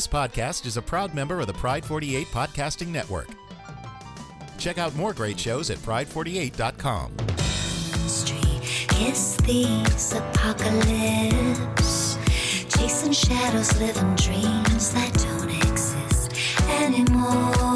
This podcast is a proud member of the Pride 48 Podcasting Network. Check out more great shows at pride48.com. Street is these apocalypse. Chasing shadows, living dreams that don't exist anymore.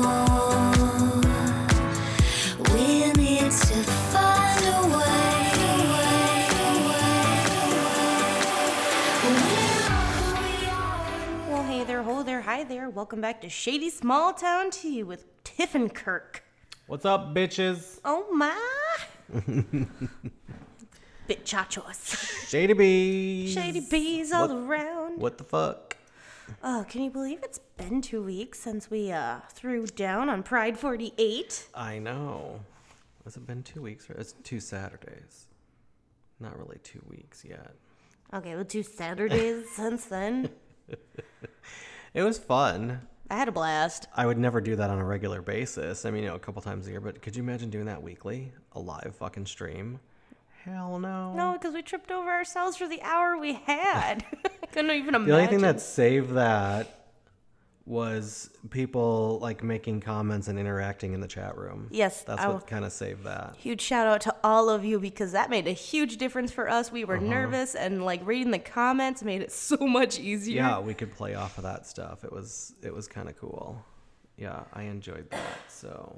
Welcome back to Shady Small Town Tea with Tiff and Kirk. What's up, bitches? Oh my! Bit chachos. Shady bees. Shady bees all What- around. What the fuck? Oh, can you believe it's been two weeks since we uh threw down on Pride 48? I know. Has it been two weeks? Or it's two Saturdays. Not really two weeks yet. Okay, well, two Saturdays since then. It was fun. I had a blast. I would never do that on a regular basis. I mean, you know, a couple times a year, but could you imagine doing that weekly? A live fucking stream? Hell no. No, because we tripped over ourselves for the hour we had. I couldn't even imagine. The only thing that saved that was people like making comments and interacting in the chat room. Yes, That's I what kind of saved that. Huge shout out to all of you because that made a huge difference for us. We Uh-huh. were nervous and like reading the comments made it so much easier. Yeah, we could play off of that stuff. It was it was kind of cool. Yeah, I enjoyed that. So,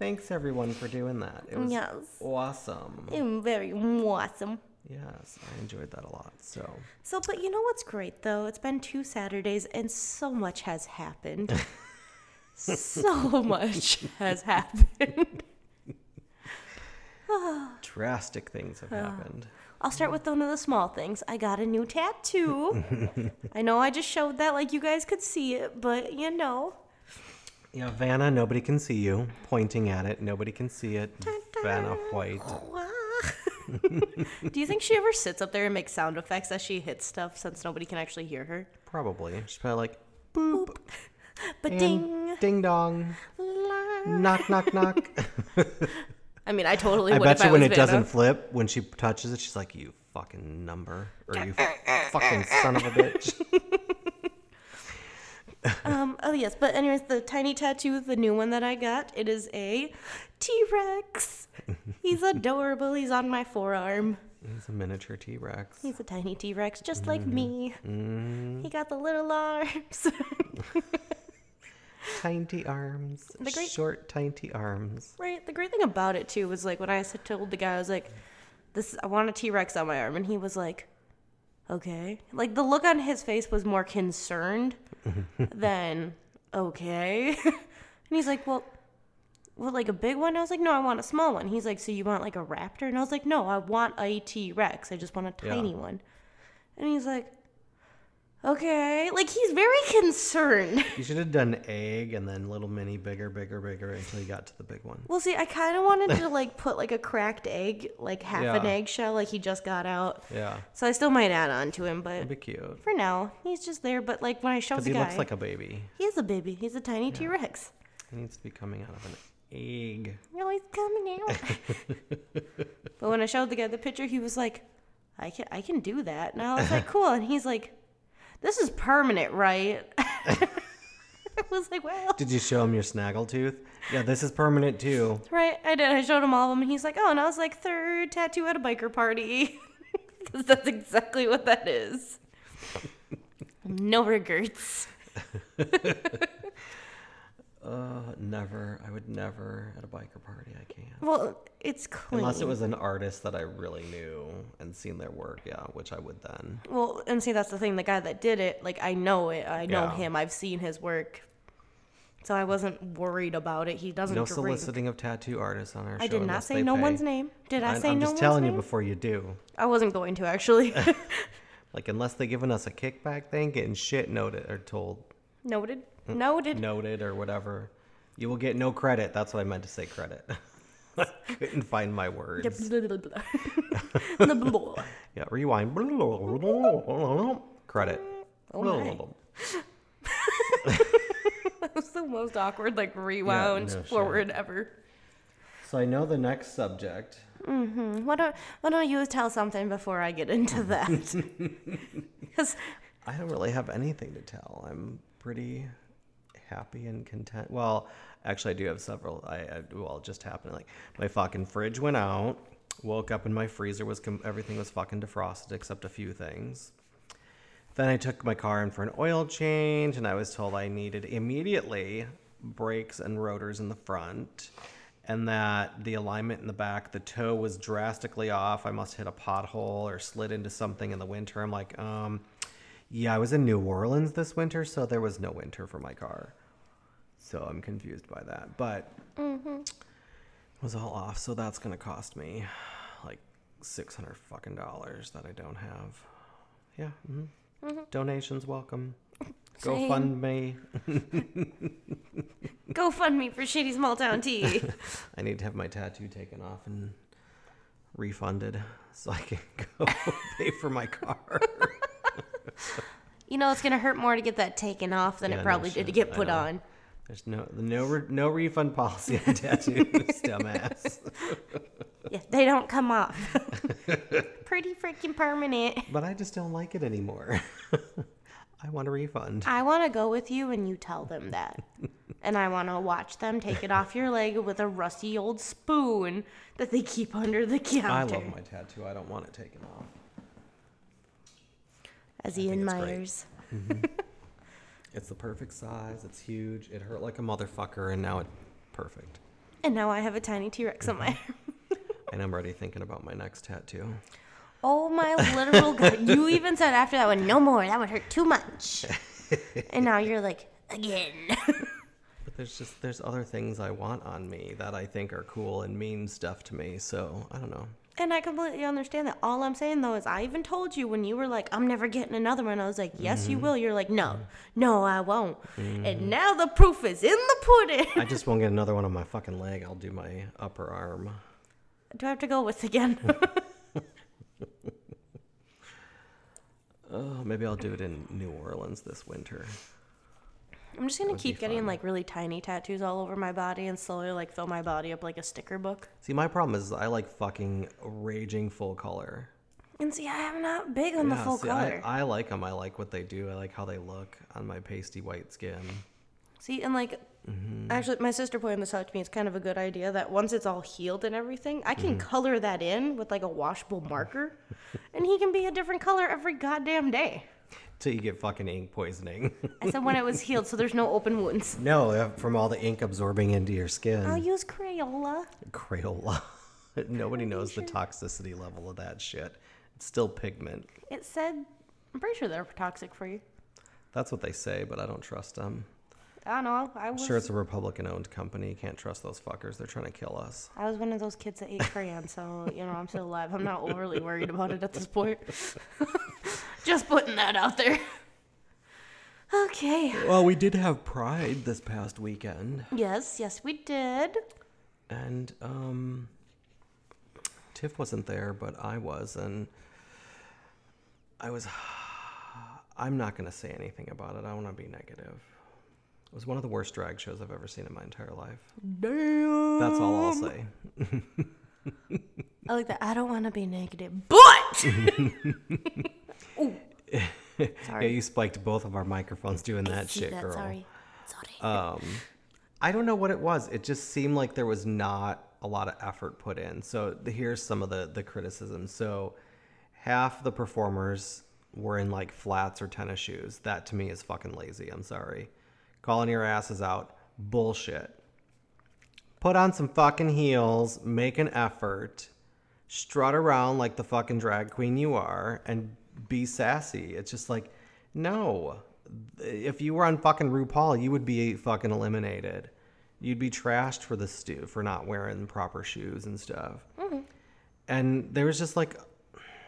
thanks everyone for doing that. It was Yes. awesome. Very awesome. Yes, I enjoyed that a lot. So, So, but you know what's great though? It's been two Saturdays and so much has happened. so much has happened. drastic things have happened. I'll start with one of the small things. I got a new tattoo. I know I just showed that like you guys could see it, but you know. Yeah, Vanna, nobody can see you. Pointing at it, nobody can see it. Vanna White. Do you think she ever sits up there and makes sound effects as she hits stuff since nobody can actually hear her? Probably. She's probably like boop. But ding. ding dong. Knock knock knock. I mean, I totally I would. bet if you I when it Vanna. doesn't flip, when she touches it, she's like, "You fucking number," or "You fucking son of a bitch." Um, oh yes, but anyways, the tiny tattoo, the new one that I got, it is a T-Rex. He's adorable. He's on my forearm. He's a miniature T Rex. He's a tiny T-Rex, just like Mm-hmm. me. He got the little arms. Tiny arms. The great- Short, tiny arms. right. The great thing about it too was like when I told the guy, I was like, "This, I want a T-Rex on my arm," and he was like, "Okay." Like the look on his face was more concerned than okay. and he's like, "Well." Well, like a big one? I was like, no, I want a small one. He's like, so you want like a raptor? And I was like, no, I want a T Rex. I just want a Yeah. tiny one. And he's like, okay. Like he's very concerned. You should have done egg and then little mini, bigger, bigger, bigger until you got to the big one. Well, see, I kind of wanted to like put like a cracked egg, like half an eggshell, like he just got out. Yeah, So I still might add on to him, but that'd be cute. for now, he's just there. But like when I showed the guy. Because the he guy, looks like a baby. he is a baby. He's a tiny T Rex. He needs to be coming out of an egg. No, he's coming out. but when I showed the guy the picture, he was like, "I can, I can do that." And I was like, "Cool." And he's like, "This is permanent, right?" I was like, "Well, Did you show him your snaggletooth? Yeah, this is permanent too. right." I did. I showed him all of them, and he's like, "Oh," and I was like, third tattoo at a biker party," because that's exactly what that is. No regrets. Uh, never. I would never at a biker party. I can't. Well, it's clean. Unless it was an artist that I really knew and seen their work, yeah, which I would then. Well, and see, that's the thing. The guy that did it, like, I know it. I know Yeah. him. I've seen his work. So I wasn't worried about it. He doesn't No drink. soliciting of tattoo artists on our show. I did not unless say they no pay. one's name. Did I, say no one's name? I say am no just one's telling name? you before you do. I wasn't going to actually. Like, unless they're giving us a kickback, they ain't getting shit noted or told, Noted. Mm. Noted. noted or whatever. You will get no credit. That's what I meant to say credit. I couldn't find my words. Blah, blah, blah. Blah. Yeah, rewind. Credit. Oh my. That was the most awkward, like, rewound no shit. forward ever. So I know the next subject. Hmm. Why don't, why don't you tell something before I get into that? Because I don't really have anything to tell. I'm pretty happy and content. Well, actually, I do have several. I, I well, it just happened. Like my fucking fridge went out. Woke up and my freezer was com- everything was fucking defrosted except a few things. Then I took my car in for an oil change, and I was told I needed immediately brakes and rotors in the front, and that the alignment in the back, the toe was drastically off. I must hit a pothole or slid into something in the winter. I'm like, um, yeah, I was in New Orleans this winter, so there was no winter for my car. So I'm confused by that, but it was all off. So that's gonna cost me like six hundred fucking dollars that I don't have. Yeah. hmm Donations welcome. Go fund me. Go fund me for shitty small town tea. I need to have my tattoo taken off and refunded so I can go pay for my car. you know, it's gonna hurt more to get that taken off than Yeah, it no probably did to get put on. There's no no re- no refund policy on tattoos, dumbass. Yeah, they don't come off. Pretty freaking permanent. But I just don't like it anymore. I want a refund. I want to go with you and you tell them that. And I want to watch them take it off your leg with a rusty old spoon that they keep under the counter. I love my tattoo. I don't want it taken off. As I Ian think it's great. Myers. It's the perfect size. It's huge. It hurt like a motherfucker, and now it's perfect. And now I have a tiny T Rex on my mm-hmm. arm. And I'm already thinking about my next tattoo. Oh my literal god. You even said after that one, no more. That would hurt too much. And now you're like, again. But there's just there's other things I want on me that I think are cool and mean stuff to me. So I don't know. And I completely understand that. All I'm saying though is I even told you when you were like, I'm never getting another one. I was like, yes, Mm-hmm. you will. You're like, no, no, I won't. And now the proof is in the pudding. I just won't get another one on my fucking leg. I'll do my upper arm. Do I have to go with again? Oh, maybe I'll do it in New Orleans this winter. I'm just gonna keep getting fun. like really tiny tattoos all over my body and slowly like fill my body up like a sticker book. See, my problem is I like fucking raging full color. And see, I am not big on the full see, color. I, I like them. I like what they do. I like how they look on my pasty white skin. See, and like, Mm-hmm. actually, my sister pointed this out to me. It's kind of a good idea that once it's all healed and everything, I Mm-hmm. can color that in with like a washable marker, and he can be a different color every goddamn day. Till you get fucking ink poisoning. I said when it was healed, so there's no open wounds. no, uh, from all the ink absorbing into your skin. I'll use Crayola. Crayola. Nobody knows the toxicity level of that shit. It's still pigment. It said, I'm pretty sure they're toxic for you. That's what they say, but I don't trust them. I don't know. I was Sure, it's a Republican owned company. You can't trust those fuckers. They're trying to kill us. I was one of those kids that ate crayons, so you know I'm still alive. I'm not overly worried about it at this point. Just putting that out there. Okay. Well, we did have Pride this past weekend. Yes, yes, we did. And um Tiff wasn't there, but I was and I was I'm not going to say anything about it. I want to be negative. It was one of the worst drag shows I've ever seen in my entire life. Damn. That's all I'll say. I like that. I don't want to be negative, but. Yeah, you spiked both of our microphones doing that shit, that, girl. Sorry. Sorry. Um, I don't know what it was. It just seemed like there was not a lot of effort put in. So the, here's some of the the criticisms. So half the performers were in like flats or tennis shoes. That to me is fucking lazy. I'm sorry. Calling your asses out, bullshit. Put on some fucking heels, make an effort, strut around like the fucking drag queen you are, and be sassy. It's just like, no. If you were on fucking RuPaul, you would be fucking eliminated. You'd be trashed for the stew for not wearing proper shoes and stuff. Mm-hmm. And there was just like,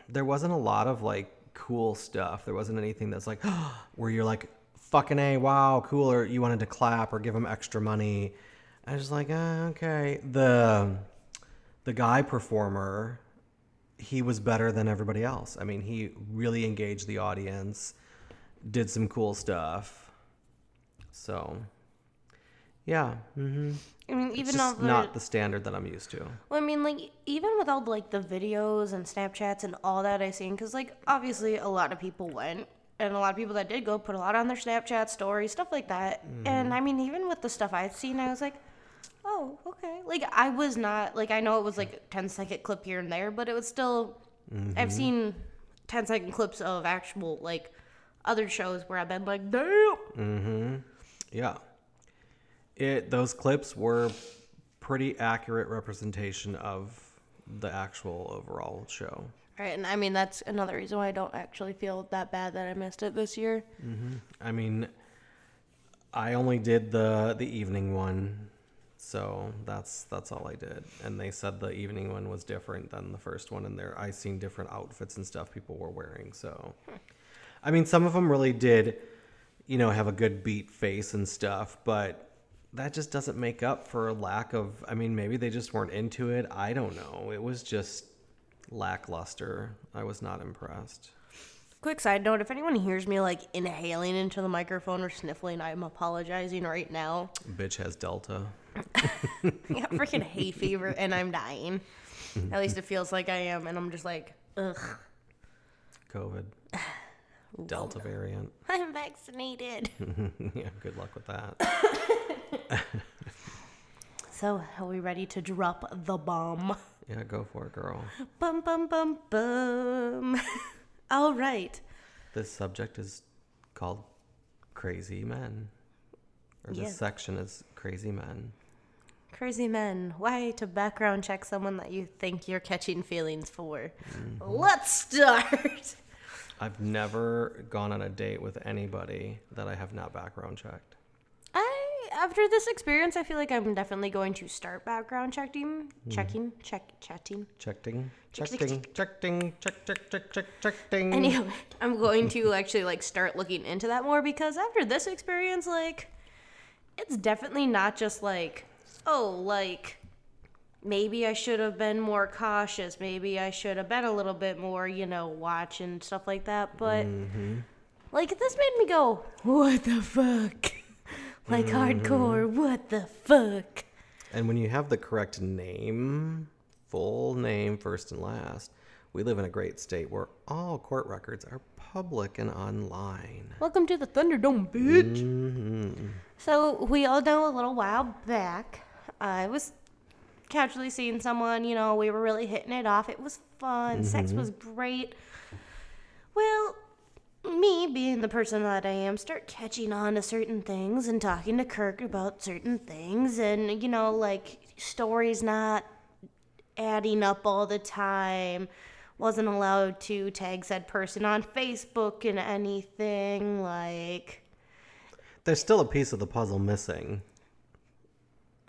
there wasn't a lot of like cool stuff. There wasn't anything that's like, where you're like, fucking a, wow, cool, or you wanted to clap or give him extra money. I was like, uh, okay. The the guy performer, he was better than everybody else. I mean, he really engaged the audience, did some cool stuff. So, yeah, hmm I mean, even though the, not the standard that I'm used to. well, I mean, like even with all like the videos and Snapchats and all that I seen, because like obviously a lot of people went, and a lot of people that did go put a lot on their Snapchat stories, stuff like that. And I mm-hmm. mean, even with the stuff I'd seen, I was like, oh, okay. Like I was not like I know it was like a 10 second clip here and there, but it was still. I've mm-hmm. seen 10 second clips of actual like other shows where I've been like, damn. Yeah. It those clips were pretty accurate representation of the actual overall show. Right, and I mean that's another reason why I don't actually feel that bad that I missed it this year. Mm-hmm. I mean, I only did the the evening one, so that's that's all I did. And they said the evening one was different than the first one, and there I seen different outfits and stuff people were wearing. So, I mean, some of them really did, you know, have a good beat face and stuff, but that just doesn't make up for a lack of. I mean, maybe they just weren't into it. I don't know. It was just lackluster. I was not impressed. Quick side note: if anyone hears me like inhaling into the microphone or sniffling, I'm apologizing right now. Bitch has Delta. I got freaking hay fever and I'm dying. At least it feels like I am, and I'm just like, ugh. COVID. Delta variant. I'm vaccinated. yeah, good luck with that. so, are we ready to drop the bomb? Yeah, go for it, girl. Bum bum bum bum. All right. This subject is called Crazy Men. Or this section is Crazy Men. Crazy men, why to background check someone that you think you're catching feelings for? Mm-hmm. Let's start. I've never gone on a date with anybody that I have not background checked. After this experience, I feel like I'm definitely going to start background checking, mm-hmm. checking, check, chatting. Checking, Check, check, checking, checking, check, check, check, check, checking. Anyway, I'm going to actually like start looking into that more because after this experience, like, it's definitely not just like, oh, like, maybe I should have been more cautious. Maybe I should have been a little bit more, you know, watch and stuff like that. But, mm-hmm. like, this made me go, what the fuck? Like, hardcore, mm-hmm. what the fuck? And when you have the correct name, full name, first and last, we live in a great state where all court records are public and online. Welcome to the Thunderdome, bitch. Mm-hmm. So we all know a little while back, I was casually seeing someone. You know, we were really hitting it off. It was fun. Sex mm-hmm. was great. Well, me being the person that I am, start catching on to certain things and talking to Kirk about certain things, and you know, like stories not adding up all the time. Wasn't allowed to tag said person on Facebook and anything like. There's still a piece of the puzzle missing.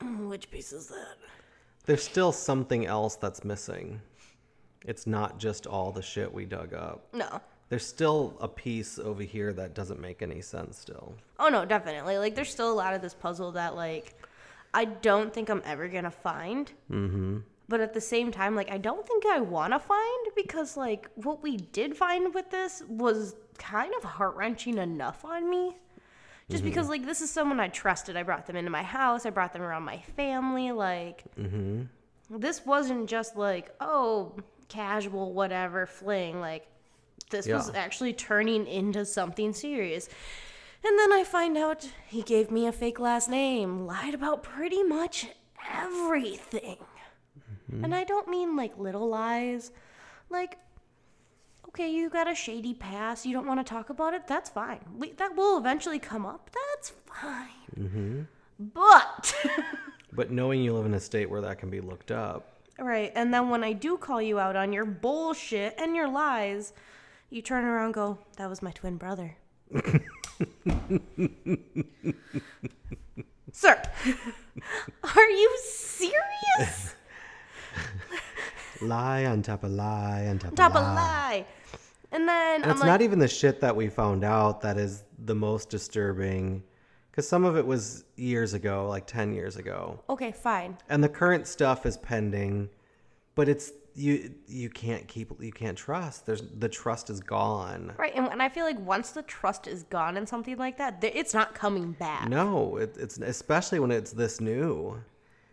Which piece is that? There's still something else that's missing. It's not just all the shit we dug up. No. There's still a piece over here that doesn't make any sense still. Oh no, definitely. Like there's still a lot of this puzzle that like I don't think I'm ever gonna find. Mm-hmm. But at the same time, like I don't think I want to find because like what we did find with this was kind of heart wrenching enough on me. Just because like this is someone I trusted. I brought them into my house. I brought them around my family. Like this wasn't just like oh casual whatever fling. Like this was actually turning into something serious. And then I find out he gave me a fake last name, lied about pretty much everything. Mm-hmm. And I don't mean like little lies. Like, okay, you got a shady past, you don't want to talk about it, that's fine. We, that will eventually come up, that's fine. Mm-hmm. But, But knowing you live in a state where that can be looked up, right, and then when I do call you out on your bullshit and your lies, you turn around and go, that was my twin brother. Sir, are you serious? lie on top of lie on top, of lie. Top of of lie. lie. And then And it's like, not even the shit that we found out that is the most disturbing. Because some of it was years ago, like 10 years ago. okay, fine. And the current stuff is pending, but it's you you can't keep you can't trust. There's the trust is gone. Right, and, and I feel like once the trust is gone in something like that, it's not coming back. No, it, it's especially when it's this new.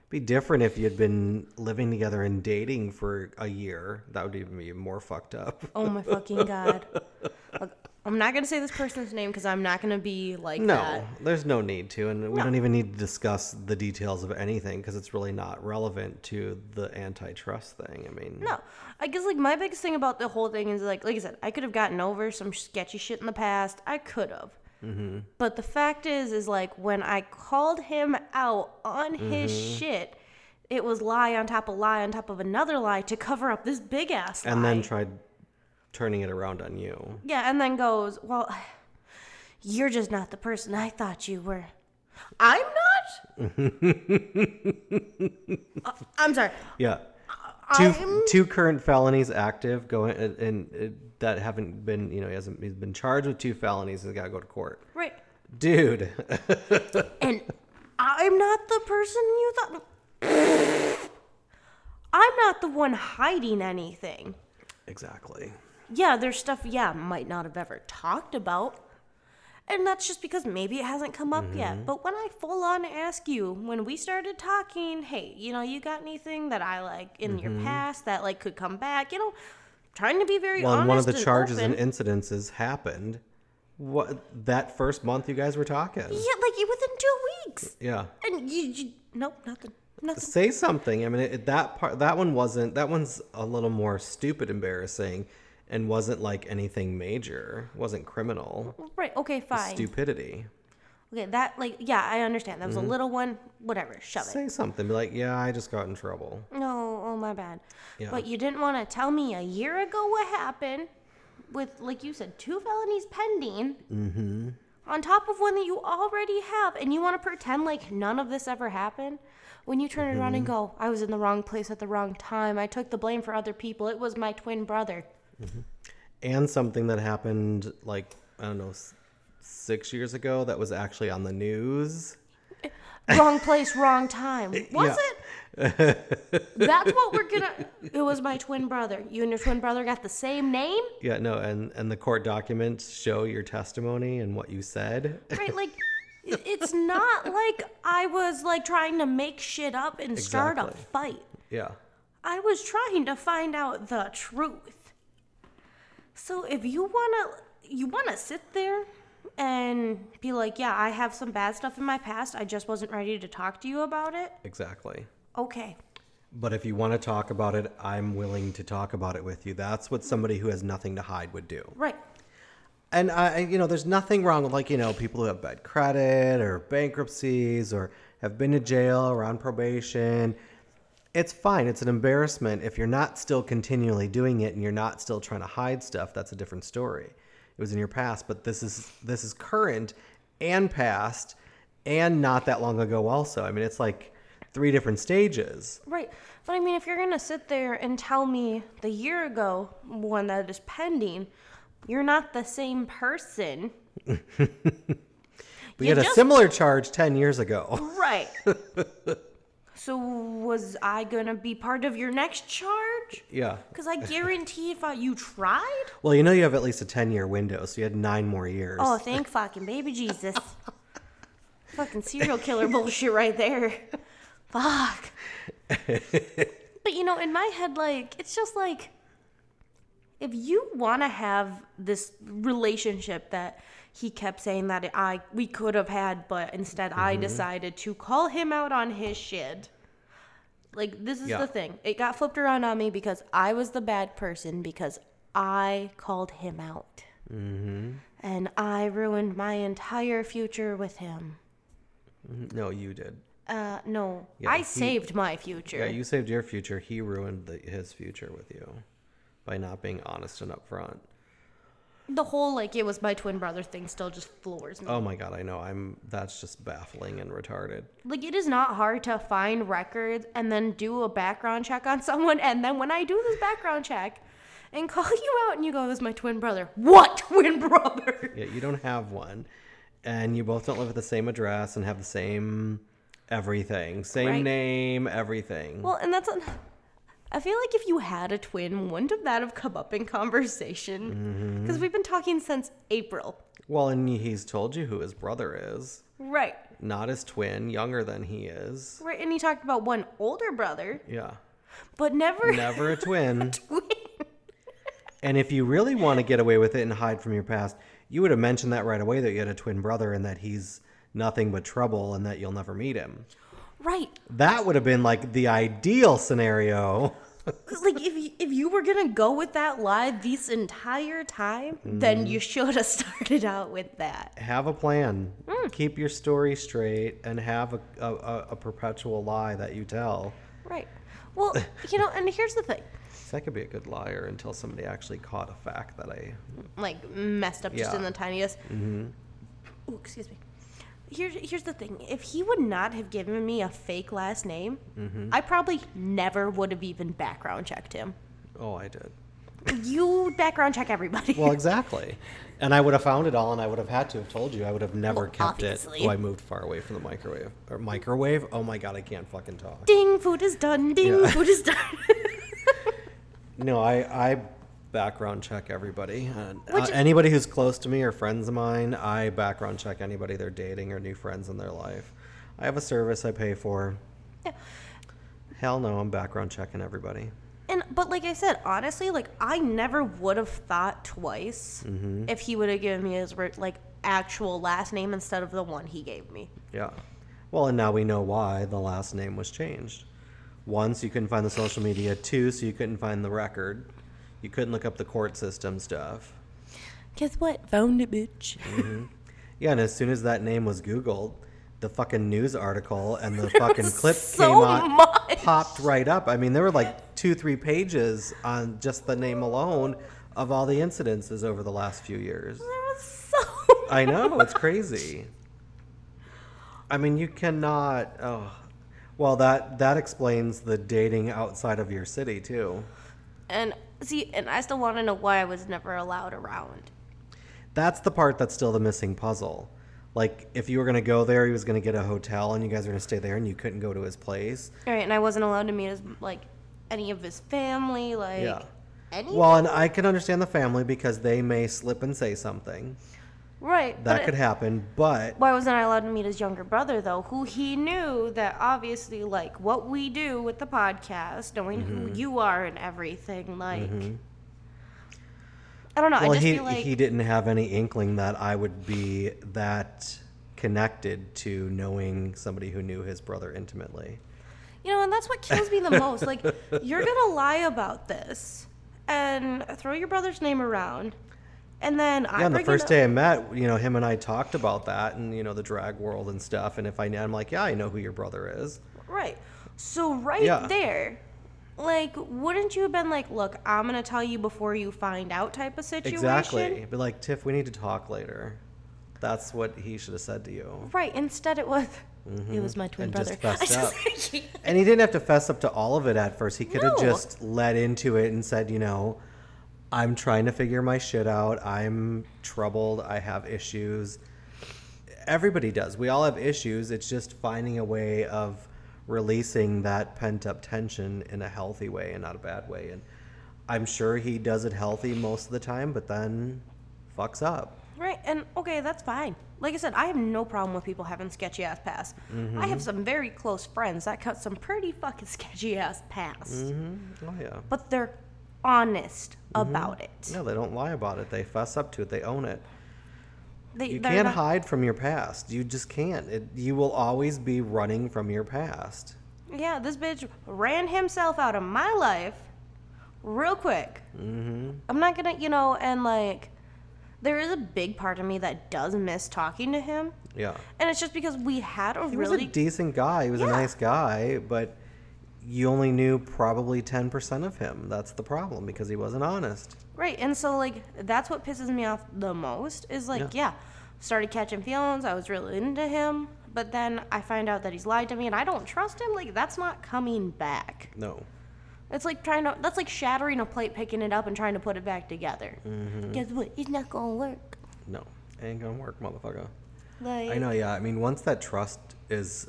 Be different if you'd been living together and dating for a year. That would even be more fucked up. Oh my fucking god. Look, I'm not gonna say this person's name because I'm not gonna be like No, that. there's no need to, and we No. don't even need to discuss the details of anything because it's really not relevant to the antitrust thing. I mean, No, I guess like my biggest thing about the whole thing is like, like I said, I could have gotten over some sketchy shit in the past. I could have. Mm-hmm. But the fact is, is like when I called him out on his Mm-hmm. shit, it was lie on top of lie on top of another lie to cover up this big ass lie. and then tried turning it around on you. yeah, and then goes, well, you're just not the person I thought you were. I'm not. Uh, I'm sorry. Yeah. 2 I'm- two current felonies active going and, and uh, that haven't been you know he hasn't he's been charged with two felonies he's got to go to court Right. dude And I'm not the person you thought. I'm not the one hiding anything. exactly Yeah, there's stuff, yeah, might not have ever talked about. And that's just because maybe it hasn't come up yet. Mm-hmm. But when I full on ask you, when we started talking, hey, you know, you got anything that I like in your mm-hmm. past that like could come back, you know, trying to be very well honest. one of the and charges open. and incidences happened what that first month you guys were talking Yeah, like you within two weeks. yeah And you, you nope, nothing. Nothing. say something i mean it, that part that one wasn't that one's a little more stupid embarrassing and wasn't like anything major wasn't criminal Right, okay, fine. stupidity Okay, that like yeah, I understand. That was a little one. Whatever, shove it. say something be like yeah i just got in trouble No, oh my bad. Yeah. But you didn't want to tell me a year ago what happened with like you said two felonies pending. Mm-hmm. On top of one that you already have, and you want to pretend like none of this ever happened. When you turn around and go, I was in the wrong place at the wrong time. I took the blame for other people. It was my twin brother. And something that happened like I don't know s- six years ago that was actually on the news. Eh, wrong place, wrong time. Eh, was Yeah. it? That's what we're gonna. It was my twin brother. You and your twin brother got the same name, Yeah, no, and and the court documents show your testimony and what you said. right? Like, it's not like I was like trying to make shit up and start a fight. Yeah, I was trying to find out the truth. So if you wanna, you wanna sit there and be like, yeah, I have some bad stuff in my past. I just wasn't ready to talk to you about it. exactly. Okay. But if you want to talk about it, I'm willing to talk about it with you. That's what somebody who has nothing to hide would do. Right. And I, I- you know, there's nothing wrong with like you know people who have bad credit or bankruptcies or have been to jail or on probation. It's fine. It's an embarrassment if you're not still continually doing it and you're not still trying to hide stuff. That's a different story. It was in your past, but this is this is current and past and not that long ago. Also, I mean, it's like three different stages. Right. But I mean, if you're going to sit there and tell me the year ago one that is pending, you're not the same person. We You had a similar charge ten years ago. Right. so was I to be part of your next charge? yeah. Because I guarantee if I, you tried. Well, you know you have at least a ten year window, so you had nine more years. Oh, thank fucking baby Jesus. fucking serial killer bullshit right there. Fuck. but you know, in my head, like, it's just like, if you want to have this relationship that he kept saying that I we could have had, but instead I mm-hmm. decided to call him out on his shit. Like this is Yeah. the thing. It got flipped around on me because I was the bad person because I called him out. Mm-hmm. And I ruined my entire future with him. Mm-hmm. No, you did. Uh, no, Yeah, I he- saved my future. Yeah, you saved your future. He ruined the, his future with you by not being honest and upfront. The whole like it was my twin brother thing still just floors me. Oh my god, I know. I'm. That's just baffling and retarded. Like it is not hard to find records and then do a background check on someone, and then when I do this background check and call you out and you go, "It was my twin brother." What twin brother? Yeah, you don't have one, and you both don't live at the same address and have the same everything, same Right. name, everything. Well, and that's. A, I feel like if you had a twin, wouldn't that have come up in conversation? Mm-hmm. Because we've been talking since April. well, and he's told you who his brother is. Right. Not his twin, younger than he is. Right. And he talked about one older brother, Yeah. but never. Never a twin. twin. And if you really want to get away with it and hide from your past, you would have mentioned that right away that you had a twin brother and that he's nothing but trouble and that you'll never meet him. Right. That would have been like the ideal scenario. Like if you, if you were gonna go with that lie this entire time, then Mm-hmm. you should have started out with that. Have a plan. Hmm. Keep your story straight and have a, a, a, perpetual lie that you tell. Right. Well, you know, and here's the thing. I could be a good liar until somebody actually caught a fact that I. Like messed up just in the tiniest. Mm-hmm. Ooh, excuse me. Here's here's the thing. If he would not have given me a fake last name, Mm-hmm. I probably never would have even background checked him. Oh, I did. You background check everybody. Well, exactly. And I would have found it all, and I would have had to have told you. I would have never Well, kept obviously. it. Oh, I moved far away from the microwave. Or microwave? Oh my god, I can't fucking talk. Ding, food is done. Ding, Yeah. food is done. No, I, I background check everybody. Uh, Which uh, anybody who's close to me or friends of mine, I background check anybody they're dating or new friends in their life. I have a service I pay for. Yeah. Hell no, I'm background checking everybody. And but like I said, honestly, like I never would have thought twice Mm-hmm. if he would have given me his like actual last name instead of the one he gave me. Yeah. Well, and now we know why the last name was changed. One, so you couldn't find the social media. Two, so you couldn't find the record. You couldn't look up the court system stuff. Guess what? Found it, bitch. Mm-hmm. Yeah, and as soon as that name was Googled, the fucking news article and the fucking clip so came on, much. popped right up. I mean, there were like two, three pages on just the name alone of all the incidences over the last few years. There was so. I know it's crazy. I mean, you cannot. Oh, well, that that explains the dating outside of your city too. And see, and I still want to know why I was never allowed around. That's the part that's still the missing puzzle. Like, if you were gonna go there, he was gonna get a hotel, and you guys were gonna stay there, and you couldn't go to his place. All right, and I wasn't allowed to meet his like any of his family, like Yeah. any. Well, and I can understand the family because they may slip and say something. Right. That could it- happen, but Why wasn't I allowed to meet his younger brother though? Who he knew that obviously like what we do with the podcast, knowing Mm-hmm. who you are and everything, like I don't know. well, I just he feel like he didn't have any inkling that I would be that connected to knowing somebody who knew his brother intimately. you know, and that's what kills me the most. Like you're gonna lie about this and throw your brother's name around, and then I Yeah, and the first day I met, you know, him and I talked about that and you know the drag world and stuff. And if I, I'm like, yeah, I know who your brother is. Right. So right Yeah. there, like, wouldn't you have been like, "Look, I'm gonna tell you before you find out," type of situation? Exactly. But like, Tiff, we need to talk later. That's what he should have said to you. Right. Instead, it was. It was my twin Mm-hmm. And brother. I And he didn't have to fess up to all of it at first. He could have just let into it and said, you know, I'm trying to figure my shit out. I'm troubled. I have issues. Everybody does. We all have issues. It's just finding a way of releasing that pent up tension in a healthy way and not a bad way. And I'm sure he does it healthy most of the time, but then fucks up. right. And okay, that's fine. Like I said, I have no problem with people having sketchy ass past. Mm-hmm. I have some very close friends that cut some pretty fucking sketchy ass past, Oh, yeah. but they're honest Mm-hmm. about it. No, they don't lie about it. They fuss up to it. They own it. They, You can't not- hide from your past. You just can't. It, you will always be running from your past. Yeah, this bitch ran himself out of my life real quick. Mm-hmm. I'm not gonna, you know, and like, there is a big part of me that does miss talking to him. Yeah. And it's just because we had a He really. was a decent guy. He was a nice guy, but you only knew probably 10% of him. That's the problem because he wasn't honest. right, and so, like, that's what pisses me off the most is like, Yeah. yeah, started catching feelings. I was really into him. But then I find out that he's lied to me and I don't trust him. Like, that's not coming back. No. It's like trying to, that's like shattering a plate, picking it up, and trying to put it back together. Mm-hmm. Guess what? It's not gonna work. No. Ain't gonna work, motherfucker. Like, I know, yeah. I mean, once that trust is.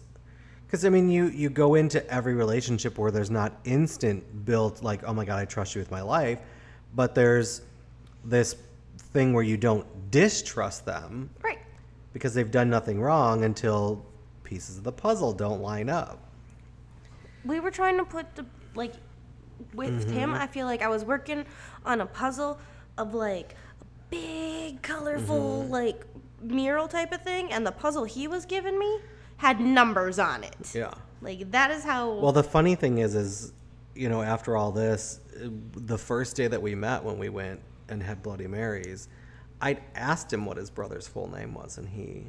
Because, I mean, you, you go into every relationship where there's not instant built, like, oh my God, I trust you with my life. But there's this thing where you don't distrust them Right. because they've done nothing wrong until pieces of the puzzle don't line up. We were trying to put the like with him. Mm-hmm. I feel like I was working on a puzzle of like a big, colorful, Mm-hmm. like mural type of thing, and the puzzle he was giving me had numbers on it. Yeah. Like that is how. Well, the funny thing is, is you know, after all this, the first day that we met when we went and had Bloody Marys, I'd asked him what his brother's full name was, and he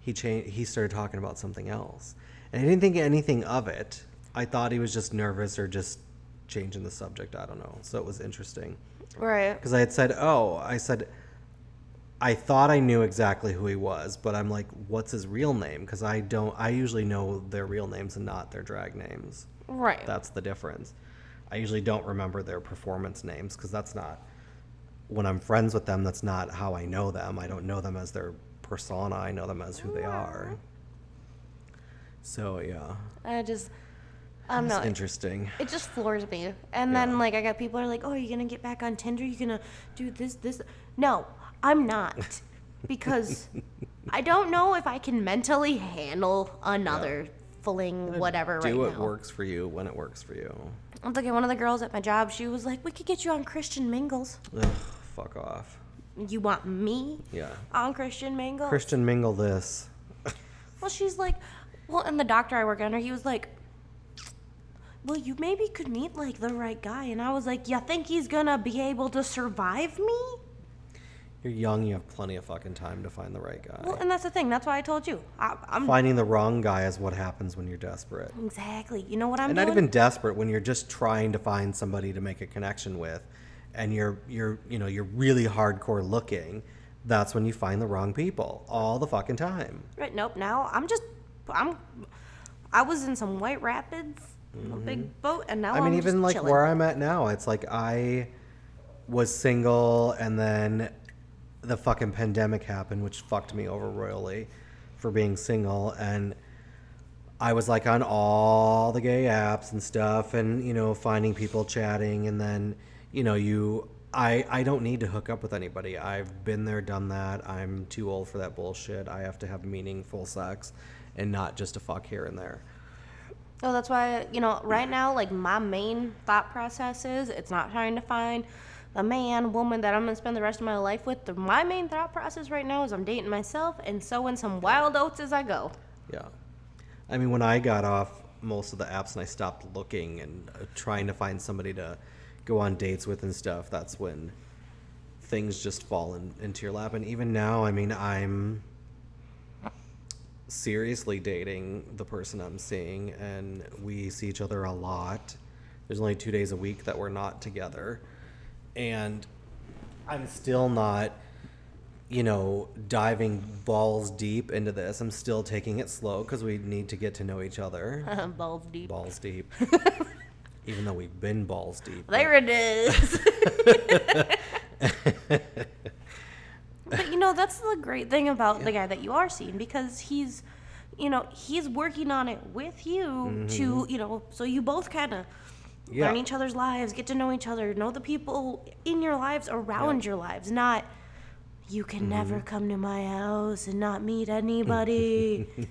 he changed. He started talking about something else, and I didn't think anything of it. I thought he was just nervous or just changing the subject. I don't know. So it was interesting right. because I had said, "Oh," I said. I thought I knew exactly who he was, but I'm like, what's his real name? Because I don't. I usually know their real names and not their drag names. Right. That's the difference. I usually don't remember their performance names because that's not when I'm friends with them. That's not how I know them. I don't know them as their persona. I know them as who they are. Mm-hmm. So yeah, I just. I don't it's know. it- interesting. It just floors me. And Yeah. then like I got people are like, "Oh, you're gonna get back on Tinder? You're gonna do this, this?" No, I'm not, because I don't know if I can mentally handle another fling whatever Do right what now. works for you when it works for you. I'm thinking one of the girls at my job. She was like, "We could get you on Christian Mingles. Ugh, fuck off. You want me Yeah. on Christian Mingles?" Christian mingle this. Well, she's like, well, and the doctor I work under, he was like, well, you maybe could meet like the right guy, and I was like, you think he's gonna be able to survive me? You're young. You have plenty of fucking time to find the right guy. Well, and that's the thing. That's why I told you. I, I'm Finding the wrong guy is what happens when you're desperate. exactly. You know what I'm and not even desperate when you're just trying to find somebody to make a connection with and you're you're you know you're really hardcore looking that's when you find the wrong people all the fucking time Right? Nope. Now I'm just, I'm, I was in some White Rapids, a big boat, and now Mm-hmm. i mean am even like chilling. where i'm at now it's like i was single and then the fucking pandemic happened which fucked me over royally for being single and I was like on all the gay apps and stuff and you know finding people chatting and then you know you I I don't need to hook up with anybody. I've been there done that. I'm too old for that bullshit. I have to have meaningful sex and not just a fuck here and there. Oh, that's why, you know, right now, like my main thought process is it's not trying to find the man, woman that I'm gonna spend the rest of my life with. My main thought process right now is I'm dating myself and sowing some wild oats as I go. Yeah. I mean when I got off most of the apps and I stopped looking and uh, trying to find somebody to go on dates with and stuff, that's when things just fall in, into your lap and even now, I mean, I'm seriously dating the person I'm seeing, and we see each other a lot. There's only two days a week that we're not together, and I'm still not, you know, diving balls deep into this. I'm still taking it slow because we need to get to know each other. Balls deep. balls deep, even though we've been balls deep. but- There it is. but you know, that's the great thing about the guy that you are seeing because he's, you know, he's working on it with you to, you know, so you both kind of Mm-hmm. Yeah. learn each other's lives, get to know each other, know the people in your lives around your lives, not you can never Mm-hmm. come to my house and not meet anybody.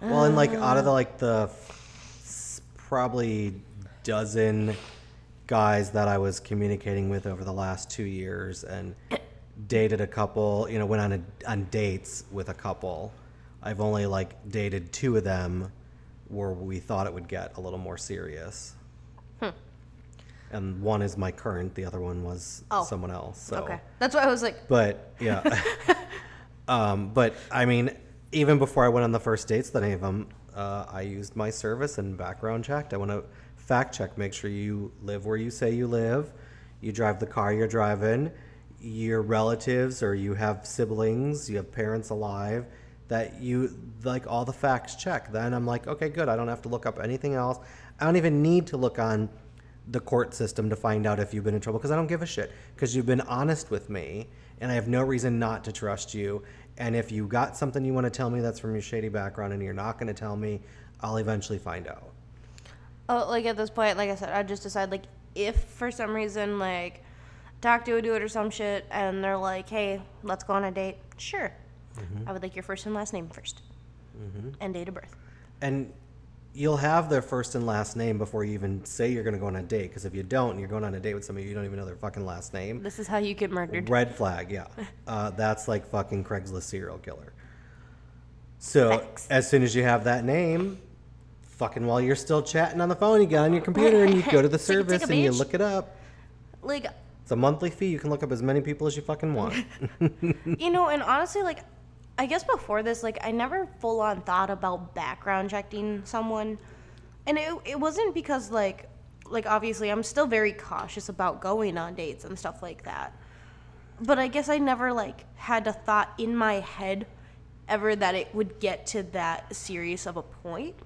Well, and like out of the like the probably dozen guys that I was communicating with over the last two years, and dated a couple, you know, went on a, on dates with a couple. I've only like dated two of them, where we thought it would get a little more serious. And one is my current, the other one was Oh. someone else. So. okay. That's why I was like, But yeah, um, but I mean, even before I went on the first dates, with any of them, uh, I used my service and background checked. I want to fact check, make sure you live where you say you live, you drive the car you're driving, your relatives or you have siblings, you have parents alive. That you like all the facts check. Then I'm like, okay, good. I don't have to look up anything else. I don't even need to look on the court system to find out if you've been in trouble because I don't give a shit because you've been honest with me and I have no reason not to trust you. And if you got something you want to tell me that's from your shady background and you're not going to tell me, I'll eventually find out. Oh, like at this point, like I said, I just decide like if for some reason like doctor would do it or some shit, and they're like, "Hey, let's go on a date." Sure, mm-hmm. I would like your first and last name 1st mm-hmm. and date of birth. And you'll have their first and last name before you even say you're going to go on a date. Because if you don't, and you're going on a date with somebody you don't even know their fucking last name. This is how you get murdered. Red flag, yeah. Uh, that's like fucking Craigslist serial killer. So Facts. as soon as you have that name, fucking while you're still chatting on the phone, you get on your computer and you go to the Take a- take a service and you look it up. Like, It's a monthly fee. You can look up as many people as you fucking want. you know, and honestly, like, I guess before this, like, I never full on thought about background checking someone. And it, it wasn't because, like, like obviously I'm still very cautious about going on dates and stuff like that. But I guess I never like had a thought in my head ever that it would get to that serious of a point.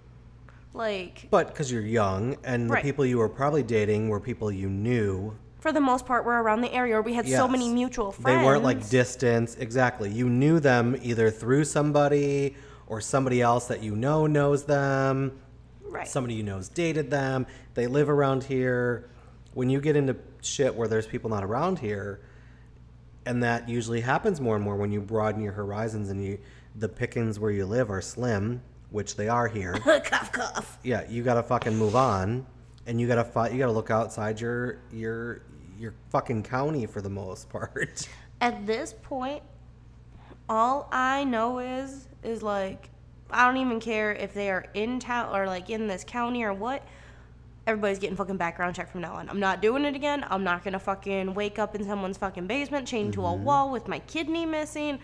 Like but because you're young and the people you were probably dating were people you knew. For the most part we're around the area or we had so many mutual friends. They weren't like distance. Exactly. You knew them either through somebody or somebody else that you know knows them. right. Somebody you know's dated them. They live around here. When you get into shit where there's people not around here, and that usually happens more and more when you broaden your horizons and you the pickings where you live are slim, which they are here. cough cough. yeah, you gotta fucking move on, and you gotta fi- you gotta look outside your your your fucking county for the most part. At this point, all I know is is like I don't even care if they are in town or like in this county or what. Everybody's getting fucking background check from now on. I'm not doing it again. I'm not gonna fucking wake up in someone's fucking basement, chained to a mm-hmm. wall with my kidney missing.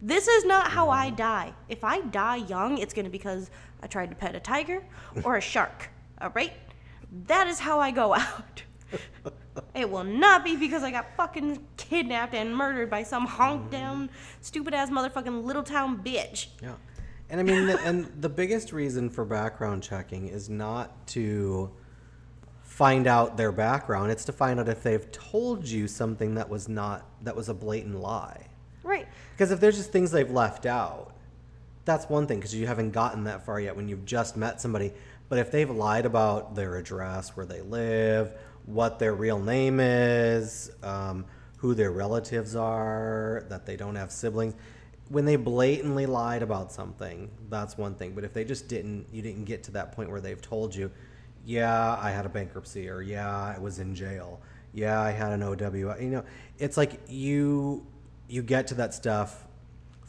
This is not how I mm-hmm. die. If I die young, it's gonna be because I tried to pet a tiger or a shark. All right, that is how I go out. It will not be because I got fucking kidnapped and murdered by some honk mm-hmm. down, stupid ass motherfucking little town bitch. Yeah. And I mean, the, and the biggest reason for background checking is not to find out their background. It's to find out if they've told you something that was not that was a blatant lie. Right. Because if there's just things they've left out, that's one thing because you haven't gotten that far yet when you've just met somebody. But if they've lied about their address, where they live, what their real name is, um, who their relatives are, that they don't have siblings, when they blatantly lied about something, that's one thing. But if they just didn't, you didn't get to that point where they've told you, yeah, I had a bankruptcy, or yeah, I was in jail, yeah, I had an OW. You know, it's like you you get to that stuff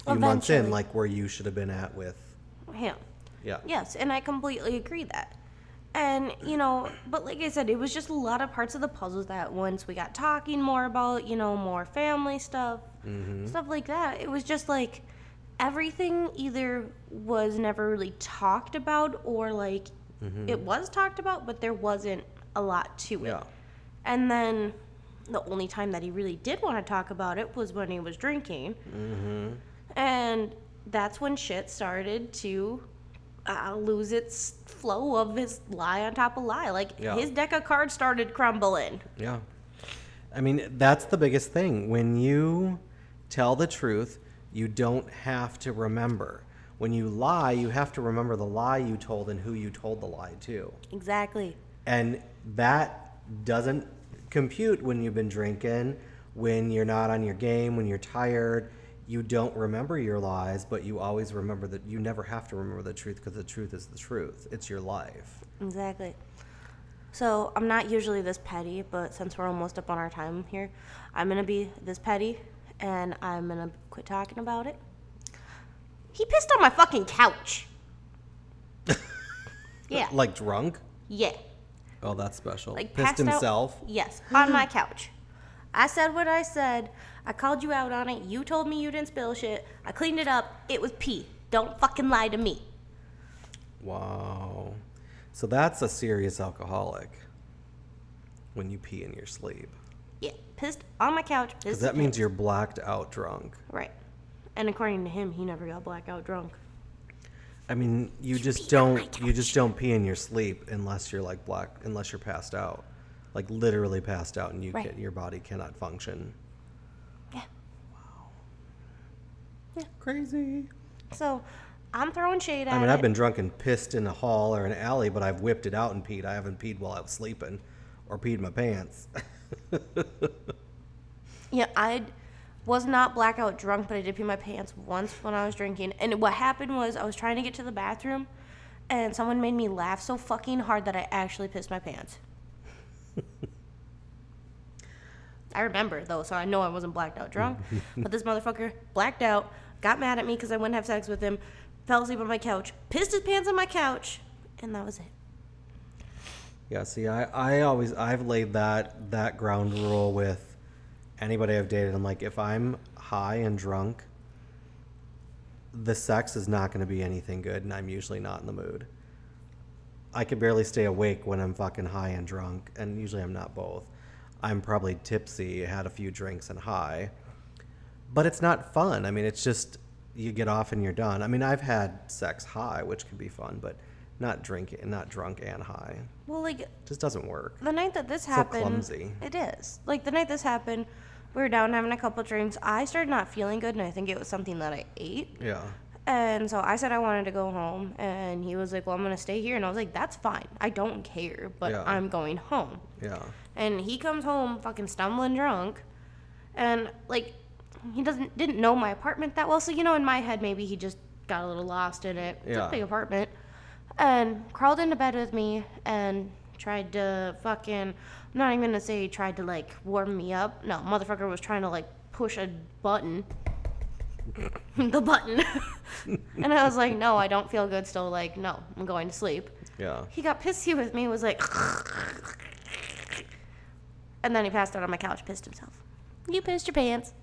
a few months in, like where you should have been at with. Him. Yeah. Yes, and I completely agree that. And, you know, but like I said, it was just a lot of parts of the puzzles that once we got talking more about, you know, more family stuff, mm-hmm. stuff like that, it was just like everything either was never really talked about or like mm-hmm. it was talked about, but there wasn't a lot to it. Yeah. And then the only time that he really did want to talk about it was when he was drinking. Mm-hmm. And that's when shit started to uh, lose its flow of his lie on top of lie. Like Yeah. his deck of cards started crumbling. Yeah. I mean, that's the biggest thing. When you tell the truth, you don't have to remember. When you lie, you have to remember the lie you told and who you told the lie to. Exactly. And that doesn't compute when you've been drinking, when you're not on your game, when you're tired. You don't remember your lies, but you always remember that you never have to remember the truth because the truth is the truth. It's your life. Exactly. So I'm not usually this petty, but since we're almost up on our time here, I'm gonna be this petty, and I'm gonna quit talking about it. He pissed on my fucking couch. yeah. Like drunk? Yeah. Oh, that's special. like Pissed passed out- himself. yes, on my couch. I said what I said. I called you out on it. You told me you didn't spill shit. I cleaned it up. It was pee. Don't fucking lie to me. Wow. So that's a serious alcoholic when you pee in your sleep. Yeah, pissed on my couch. Because that means you're blacked out drunk. right. And according to him, he never got blackout drunk. I mean, you just on my don't you just don't pee in your sleep unless you're like black unless you're passed out. Like literally passed out and you Right. can, your body cannot function. Yeah. Wow. Yeah. Crazy. So I'm throwing shade at I mean, it. I've been drunk and pissed in a hall or an alley, but I've whipped it out and peed. I haven't peed while I was sleeping or peed my pants. Yeah, I was not blackout drunk, but I did pee my pants once when I was drinking. And what happened was I was trying to get to the bathroom, and someone made me laugh so fucking hard that I actually pissed my pants. I remember though, so I know I wasn't blacked out drunk. but this motherfucker blacked out, got mad at me because I wouldn't have sex with him, fell asleep on my couch, pissed his pants on my couch, and that was it. Yeah, see, I, I always I've laid that that ground rule with anybody I've dated. I'm like, if I'm high and drunk, the sex is not going to be anything good, and I'm usually not in the mood. I could barely stay awake when I'm fucking high and drunk, and usually I'm not both. I'm probably tipsy, had a few drinks, and high. But it's not fun. I mean, it's just you get off and you're done. I mean, I've had sex high, which can be fun, but not drinking, not drunk and high. Well, like it just doesn't work. the night that this happened, So happened, clumsy. it is. Like the night this happened, we were down having a couple drinks. I started not feeling good, and I think it was something that I ate. Yeah. And so I said I wanted to go home, and he was like, "Well, I'm gonna stay here," and I was like, "That's fine. I don't care, but Yeah. I'm going home." Yeah. And he comes home fucking stumbling drunk, and like he doesn't didn't know my apartment that well, so you know in my head maybe he just got a little lost in it. It's Yeah. a big apartment, and crawled into bed with me and tried to fucking. I'm not even gonna say he tried to like warm me up. No, motherfucker was trying to like push a button. the button. and I was like, no, I don't feel good still. Like, no, I'm going to sleep. Yeah. He got pissy with me, was like, and then he passed out on my couch, pissed himself. You pissed your pants.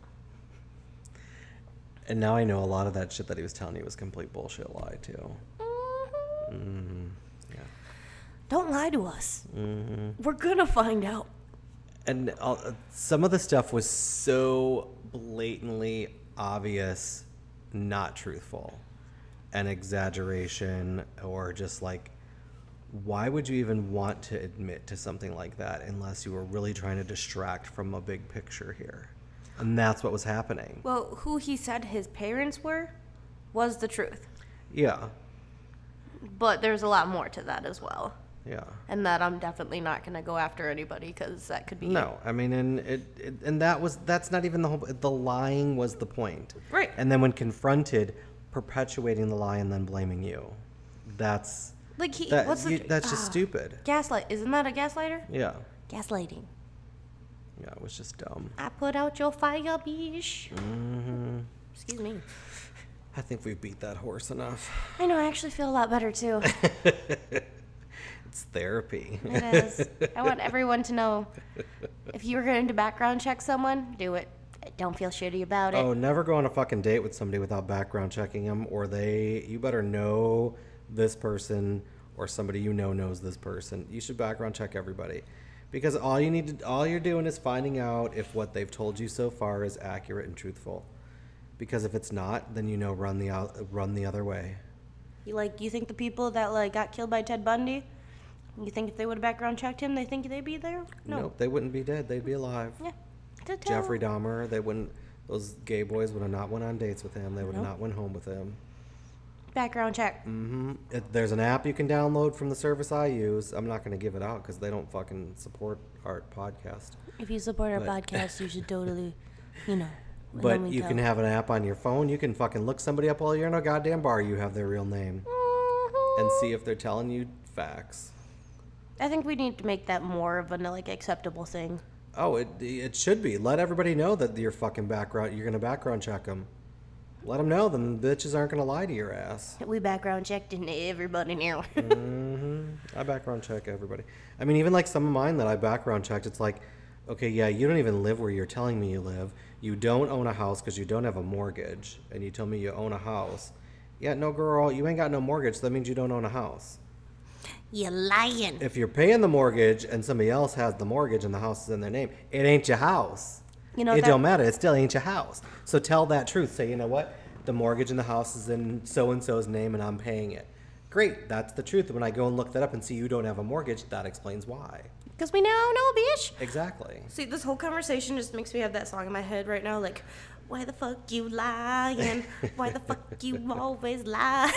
And now I know a lot of that shit that he was telling you was complete bullshit lie too. Mm-hmm. Yeah. Don't lie to us. Mm-hmm. We're gonna find out. And uh, some of the stuff was so blatantly obvious, not truthful, an exaggeration, or just like, why would you even want to admit to something like that unless you were really trying to distract from a big picture here? And that's what was happening. Well, who he said his parents were was the truth. Yeah. But there's a lot more to that as well. Yeah. And that I'm definitely not gonna go after anybody because that could be No, I mean, and it, it, and that was that's not even the whole. The lying was the point, Right. And then when confronted, perpetuating the lie and then blaming you, that's like he. that, what's the you- tr- that's just ah, stupid. Gaslight. Isn't that a gaslighter? Yeah, Gaslighting. yeah, it was just dumb. I put out your fire, bish. Mm-hmm. Excuse me. I think we beat that horse enough. I know. I actually feel a lot better too. It's therapy. It is. I want everyone to know if you were going to background check someone, do it. Don't feel shitty about it. Oh, never go on a fucking date with somebody without background checking them, or they. You better know this person, or somebody you know knows this person. You should background check everybody, because all you need to, all you're doing is finding out if what they've told you so far is accurate and truthful. Because if it's not, then you know run the run the other way. You like you think the people that like got killed by Ted Bundy, you think if they would have background checked him, they think they'd be there? No. Nope, they wouldn't be dead. They'd be alive. Yeah. Tell. Jeffrey Dahmer, they wouldn't. Those gay boys would have not went on dates with him. They would have Nope. not went home with him. Background check. Mm-hmm. It, there's an app you can download from the service I use. I'm not going to give it out because they don't fucking support our podcast. If you support our But- podcast, you should totally, you know. But you can have an app on your phone. You can fucking look somebody up while you're in a goddamn bar. You have their real name and see if they're telling you facts. I think we need to make that more of a like acceptable thing. Oh, it it should be. Let everybody know that you're fucking background. You're gonna background check them. Let them know. Then bitches aren't gonna lie to your ass. We background checked in everybody now. Mm-hmm. I background check everybody. I mean, even like some of mine that I background checked, it's like, okay, yeah, you don't even live where you're telling me you live. You don't own a house because you don't have a mortgage, and you tell me you own a house. Yeah, no, girl, you ain't got no mortgage. So that means you don't own a house. You lying. If you're paying the mortgage and somebody else has the mortgage and the house is in their name, it ain't your house. You know it that- don't matter. It still ain't your house. So tell that truth. Say, you know what? The mortgage in the house is in so and so's name, and I'm paying it. Great, that's the truth. When I go and look that up and see you don't have a mortgage, that explains why. Because we now know, bitch. Exactly. See, this whole conversation just makes me have that song in my head right now, like, why the fuck you lying? Why the fuck you always lie?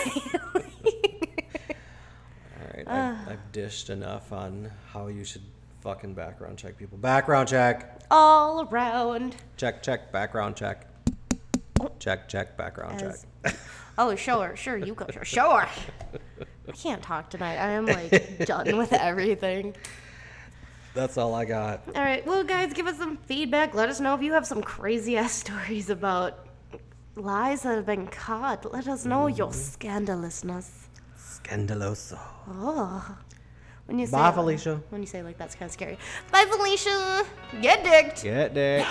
Right, Ah. I've, I've dished enough on how you should fucking background check people. Background check. All around. Check, check, background check. Check, check, background As- check. Oh, sure, sure, you go, sure, sure. I can't talk tonight. I am like done with everything. That's all I got. All right, well, guys, give us some feedback. Let us know if you have some crazy ass stories about lies that have been caught. Let us know your scandalousness. Scandaloso. Oh, when you say Bye, Felicia. Uh, when you say it like that's kind of scary. Bye, Felicia. Get dicked. Get it.